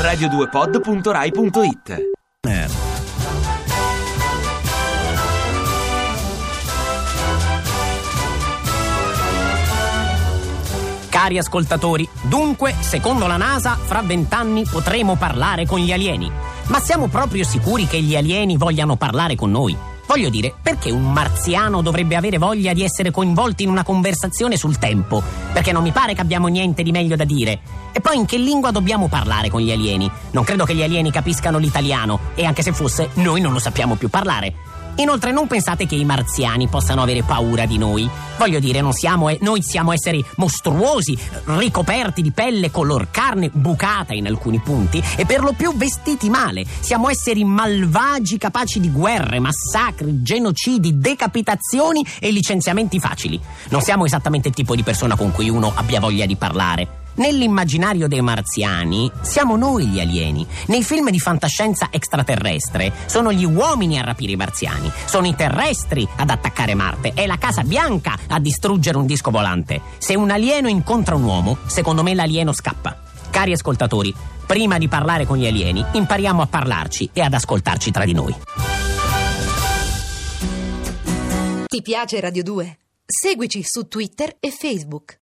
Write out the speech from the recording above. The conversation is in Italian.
radio2pod.rai.it Cari ascoltatori, dunque, secondo la NASA, fra vent'anni potremo parlare con gli alieni. Ma siamo proprio sicuri che gli alieni vogliano parlare con noi? Voglio dire, perché un marziano dovrebbe avere voglia di essere coinvolto in una conversazione sul tempo? Perché non mi pare che abbiamo niente di meglio da dire. E poi in che lingua dobbiamo parlare con gli alieni? Non credo che gli alieni capiscano l'italiano e anche se fosse, noi non lo sappiamo più parlare. Inoltre non pensate che i marziani possano avere paura di noi. Voglio dire, siamo, noi siamo esseri mostruosi, ricoperti di pelle color carne, bucata in alcuni punti e per lo più vestiti male. Siamo esseri malvagi capaci di guerre, massacri, genocidi, decapitazioni e licenziamenti facili. Non siamo esattamente il tipo di persona con cui uno abbia voglia di parlare. Nell'immaginario dei marziani siamo noi gli alieni. Nei film di fantascienza extraterrestre sono gli uomini a rapire i marziani, sono i terrestri ad attaccare Marte, è la Casa Bianca a distruggere un disco volante. Se un alieno incontra un uomo, secondo me l'alieno scappa. Cari ascoltatori, prima di parlare con gli alieni, impariamo a parlarci e ad ascoltarci tra di noi. Ti piace Radio 2? Seguici su Twitter e Facebook.